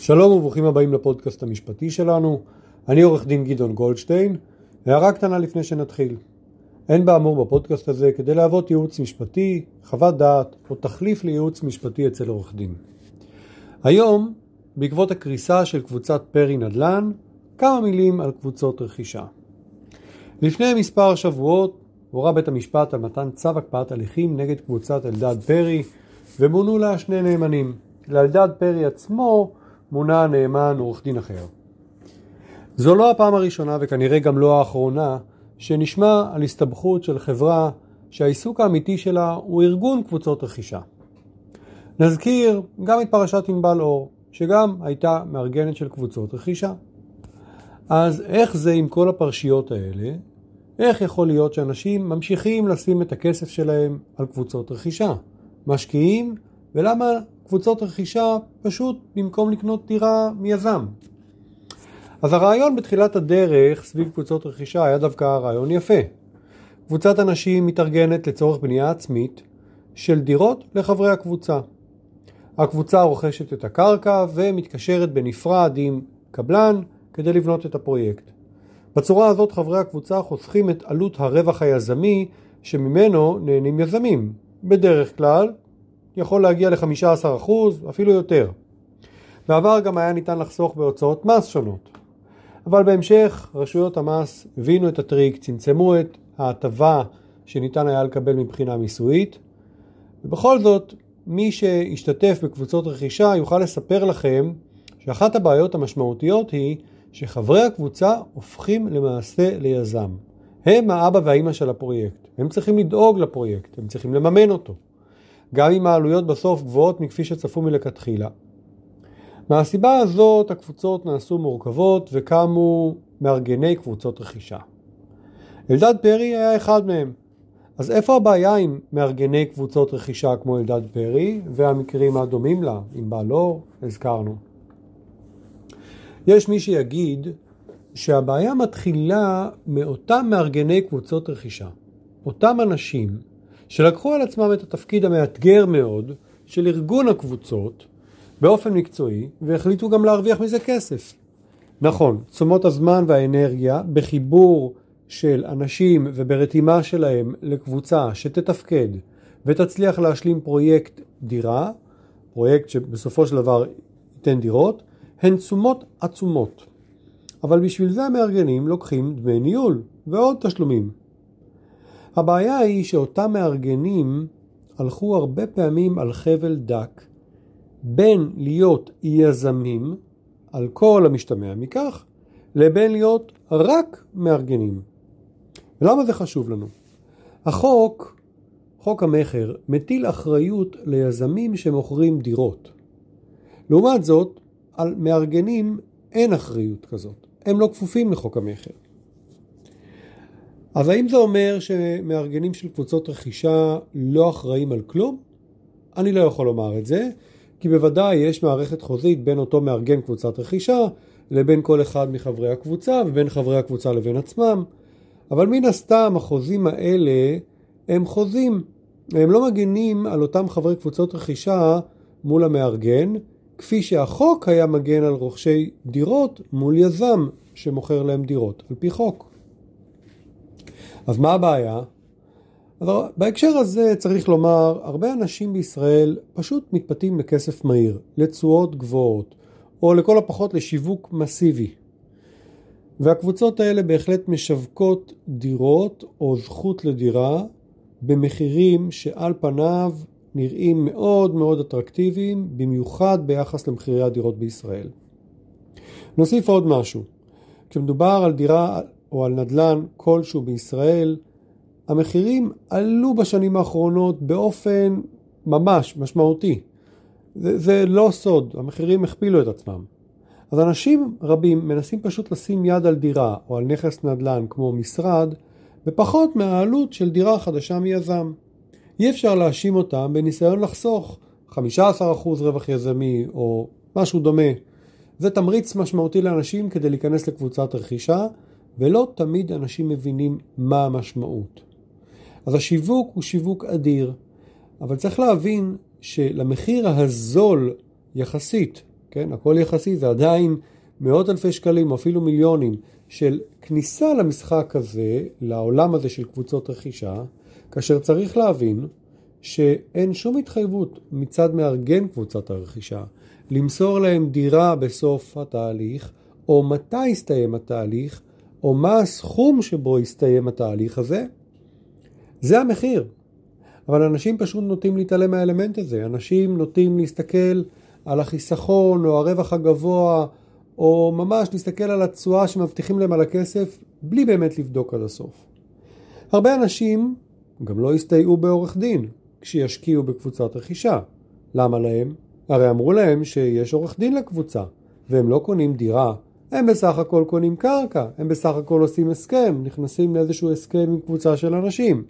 שלום וברוכים הבאים לפודקאסט המשפטי שלנו. אני עורך דין גדעון גולדשטיין. הערה קטנה לפני שנתחיל. אין באמור בפודקאסט הזה כדי להוות ייעוץ משפטי, חוות דעת או תחליף לייעוץ משפטי אצל עורך דין. היום, בעקבות הקריסה של קבוצת פרי נדל"ן, כמה מילים על קבוצות רכישה. לפני מספר שבועות הורה בית המשפט על מתן צו הקפאת הליכים נגד קבוצת אלדד פרי ומונו לה שני נאמנים. לאלדד פרי עצמו מונה נאמן עורך דין אחר. זו לא הפעם הראשונה וכנראה גם לא האחרונה שנשמע על הסתבכות של חברה שהעיסוק האמיתי שלה הוא ארגון קבוצות רכישה. נזכיר גם את פרשת ענבל אור, שגם הייתה מארגנת של קבוצות רכישה. אז איך זה עם כל הפרשיות האלה? איך יכול להיות שאנשים ממשיכים לשים את הכסף שלהם על קבוצות רכישה? משקיעים, ולמה קבוצות רכישה פשוט במקום לקנות דירה מיזם. אז הרעיון בתחילת הדרך סביב קבוצות רכישה היה דווקא רעיון יפה. קבוצת אנשים מתארגנת לצורך בנייה עצמית של דירות לחברי הקבוצה. הקבוצה רוכשת את הקרקע ומתקשרת בנפרד עם קבלן כדי לבנות את הפרויקט. בצורה הזאת חברי הקבוצה חוסכים את עלות הרווח היזמי שממנו נהנים יזמים. בדרך כלל יכול להגיע ל-15% אפילו יותר. בעבר גם היה ניתן לחסוך בהוצאות מס שונות. אבל בהמשך רשויות המס הבינו את הטריק, צמצמו את ההטבה שניתן היה לקבל מבחינה מיסויית, ובכל זאת מי שהשתתף בקבוצות רכישה יוכל לספר לכם שאחת הבעיות המשמעותיות היא שחברי הקבוצה הופכים למעשה ליזם. הם האבא והאימא של הפרויקט, הם צריכים לדאוג לפרויקט, הם צריכים לממן אותו. גם אם העלויות בסוף גבוהות מכפי שצפו מלכתחילה. מהסיבה הזאת הקבוצות נעשו מורכבות וקמו מארגני קבוצות רכישה. אלדד פרי היה אחד מהם. אז איפה הבעיה עם מארגני קבוצות רכישה כמו אלדד פרי והמקרים הדומים לה, עם בעלו, הזכרנו. יש מי שיגיד שהבעיה מתחילה מאותם מארגני קבוצות רכישה. אותם אנשים שלקחו על עצמם את התפקיד המאתגר מאוד של ארגון הקבוצות באופן מקצועי והחליטו גם להרוויח מזה כסף. נכון, תשומות הזמן והאנרגיה בחיבור של אנשים וברתימה שלהם לקבוצה שתתפקד ותצליח להשלים פרויקט דירה, פרויקט שבסופו של דבר ייתן דירות, הן תשומות עצומות. אבל בשביל זה המארגנים לוקחים דמי ניהול ועוד תשלומים. הבעיה היא שאותם מארגנים הלכו הרבה פעמים על חבל דק בין להיות יזמים, על כל המשתמע מכך, לבין להיות רק מארגנים. ולמה זה חשוב לנו? החוק, חוק המכר, מטיל אחריות ליזמים שמוכרים דירות. לעומת זאת, על מארגנים אין אחריות כזאת. הם לא כפופים לחוק המכר. אז האם זה אומר שמארגנים של קבוצות רכישה לא אחראים על כלום? אני לא יכול לומר את זה, כי בוודאי יש מערכת חוזית בין אותו מארגן קבוצת רכישה לבין כל אחד מחברי הקבוצה ובין חברי הקבוצה לבין עצמם, אבל מן הסתם החוזים האלה הם חוזים, הם לא מגנים על אותם חברי קבוצות רכישה מול המארגן, כפי שהחוק היה מגן על רוכשי דירות מול יזם שמוכר להם דירות, על פי חוק. אז מה הבעיה? אז בהקשר הזה צריך לומר, הרבה אנשים בישראל פשוט מתפתים לכסף מהיר, לתשואות גבוהות, או לכל הפחות לשיווק מסיבי. והקבוצות האלה בהחלט משווקות דירות או זכות לדירה במחירים שעל פניו נראים מאוד מאוד אטרקטיביים, במיוחד ביחס למחירי הדירות בישראל. נוסיף עוד משהו. כשמדובר על דירה או על נדל"ן כלשהו בישראל, המחירים עלו בשנים האחרונות באופן ממש משמעותי. זה, זה לא סוד, המחירים הכפילו את עצמם. אז אנשים רבים מנסים פשוט לשים יד על דירה או על נכס נדל"ן כמו משרד בפחות מהעלות של דירה חדשה מיזם. אי אפשר להאשים אותם בניסיון לחסוך 15% רווח יזמי או משהו דומה. זה תמריץ משמעותי לאנשים כדי להיכנס לקבוצת רכישה ולא תמיד אנשים מבינים מה המשמעות. אז השיווק הוא שיווק אדיר, אבל צריך להבין שלמחיר הזול יחסית כן, הכל יחסי, זה עדיין מאות אלפי שקלים או אפילו מיליונים של כניסה למשחק הזה, לעולם הזה של קבוצות רכישה, כאשר צריך להבין שאין שום התחייבות מצד מארגן קבוצת הרכישה למסור להם דירה בסוף התהליך, או מתי יסתיים התהליך, או מה הסכום שבו יסתיים התהליך הזה. זה המחיר. אבל אנשים פשוט נוטים להתעלם מהאלמנט הזה. אנשים נוטים להסתכל על החיסכון או הרווח הגבוה, או ממש להסתכל על התשואה שמבטיחים להם על הכסף, בלי באמת לבדוק עד הסוף. הרבה אנשים גם לא יסתייעו בעורך דין כשישקיעו בקבוצת רכישה. למה להם? הרי אמרו להם שיש עורך דין לקבוצה, והם לא קונים דירה, הם בסך הכל קונים קרקע, הם בסך הכל עושים הסכם, נכנסים לאיזשהו הסכם עם קבוצה של אנשים.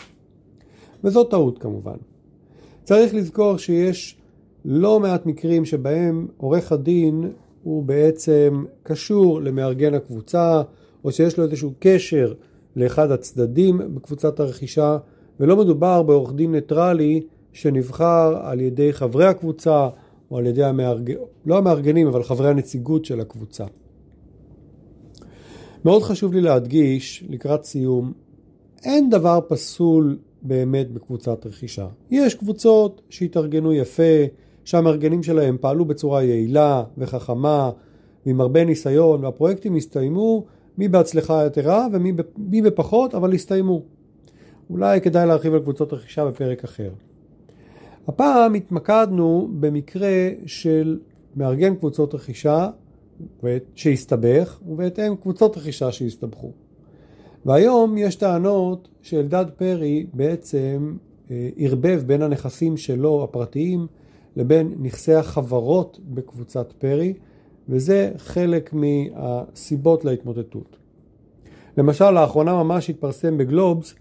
וזאת טעות כמובן. צריך לזכור שיש לא מעט מקרים שבהם עורך הדין הוא בעצם קשור למארגן הקבוצה, או שיש לו איזשהו קשר לאחד הצדדים בקבוצת הרכישה, ולא מדובר בעורך דין ניטרלי שנבחר על ידי חברי הקבוצה או על ידי המארגנים, לא המארגנים, אבל חברי הנציגות של הקבוצה. מאוד חשוב לי להדגיש, לקראת סיום, אין דבר פסול באמת בקבוצת רכישה. יש קבוצות שהתארגנו יפה, שהמארגנים שלהם פעלו בצורה יעילה וחכמה, ועם הרבה ניסיון, והפרויקטים הסתיימו, מי בהצלחה יתרה ומי בפחות, אבל הסתיימו. אולי כדאי להרחיב על קבוצות רכישה בפרק אחר. הפעם התמקדנו במקרה של מארגן קבוצות רכישה שהסתבך, ובהתאם קבוצות רכישה שהסתבכו. והיום יש טענות שאלדד פרי בעצם אה, ערבב בין הנכסים שלו הפרטיים לבין נכסי החברות בקבוצת פרי, וזה חלק מהסיבות להתמוטטות. למשל, לאחרונה ממש התפרסם בגלובס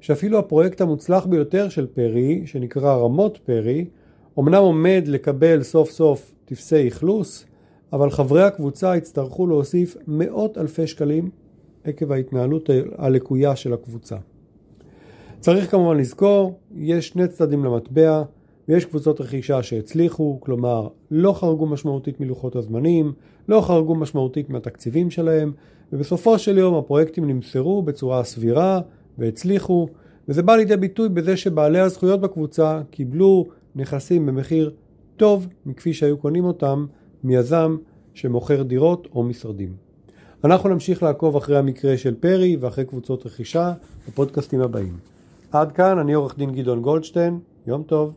שאפילו הפרויקט המוצלח ביותר של פרי, שנקרא רמות פרי, אמנם עומד לקבל סוף סוף טפסי אכלוס, אבל חברי הקבוצה יצטרכו להוסיף מאות אלפי שקלים עקב ההתנהלות הלקויה של הקבוצה. צריך כמובן לזכור, יש שני צדדים למטבע, ויש קבוצות רכישה שהצליחו, כלומר לא חרגו משמעותית מלוחות הזמנים, לא חרגו משמעותית מהתקציבים שלהם, ובסופו של יום הפרויקטים נמסרו בצורה סבירה והצליחו, וזה בא לידי ביטוי בזה שבעלי הזכויות בקבוצה קיבלו נכסים במחיר טוב מכפי שהיו קונים אותם מיזם שמוכר דירות או משרדים. אנחנו נמשיך לעקוב אחרי המקרה של פרי ואחרי קבוצות רכישה בפודקאסטים הבאים. עד כאן, אני עורך דין גדעון גולדשטיין, יום טוב.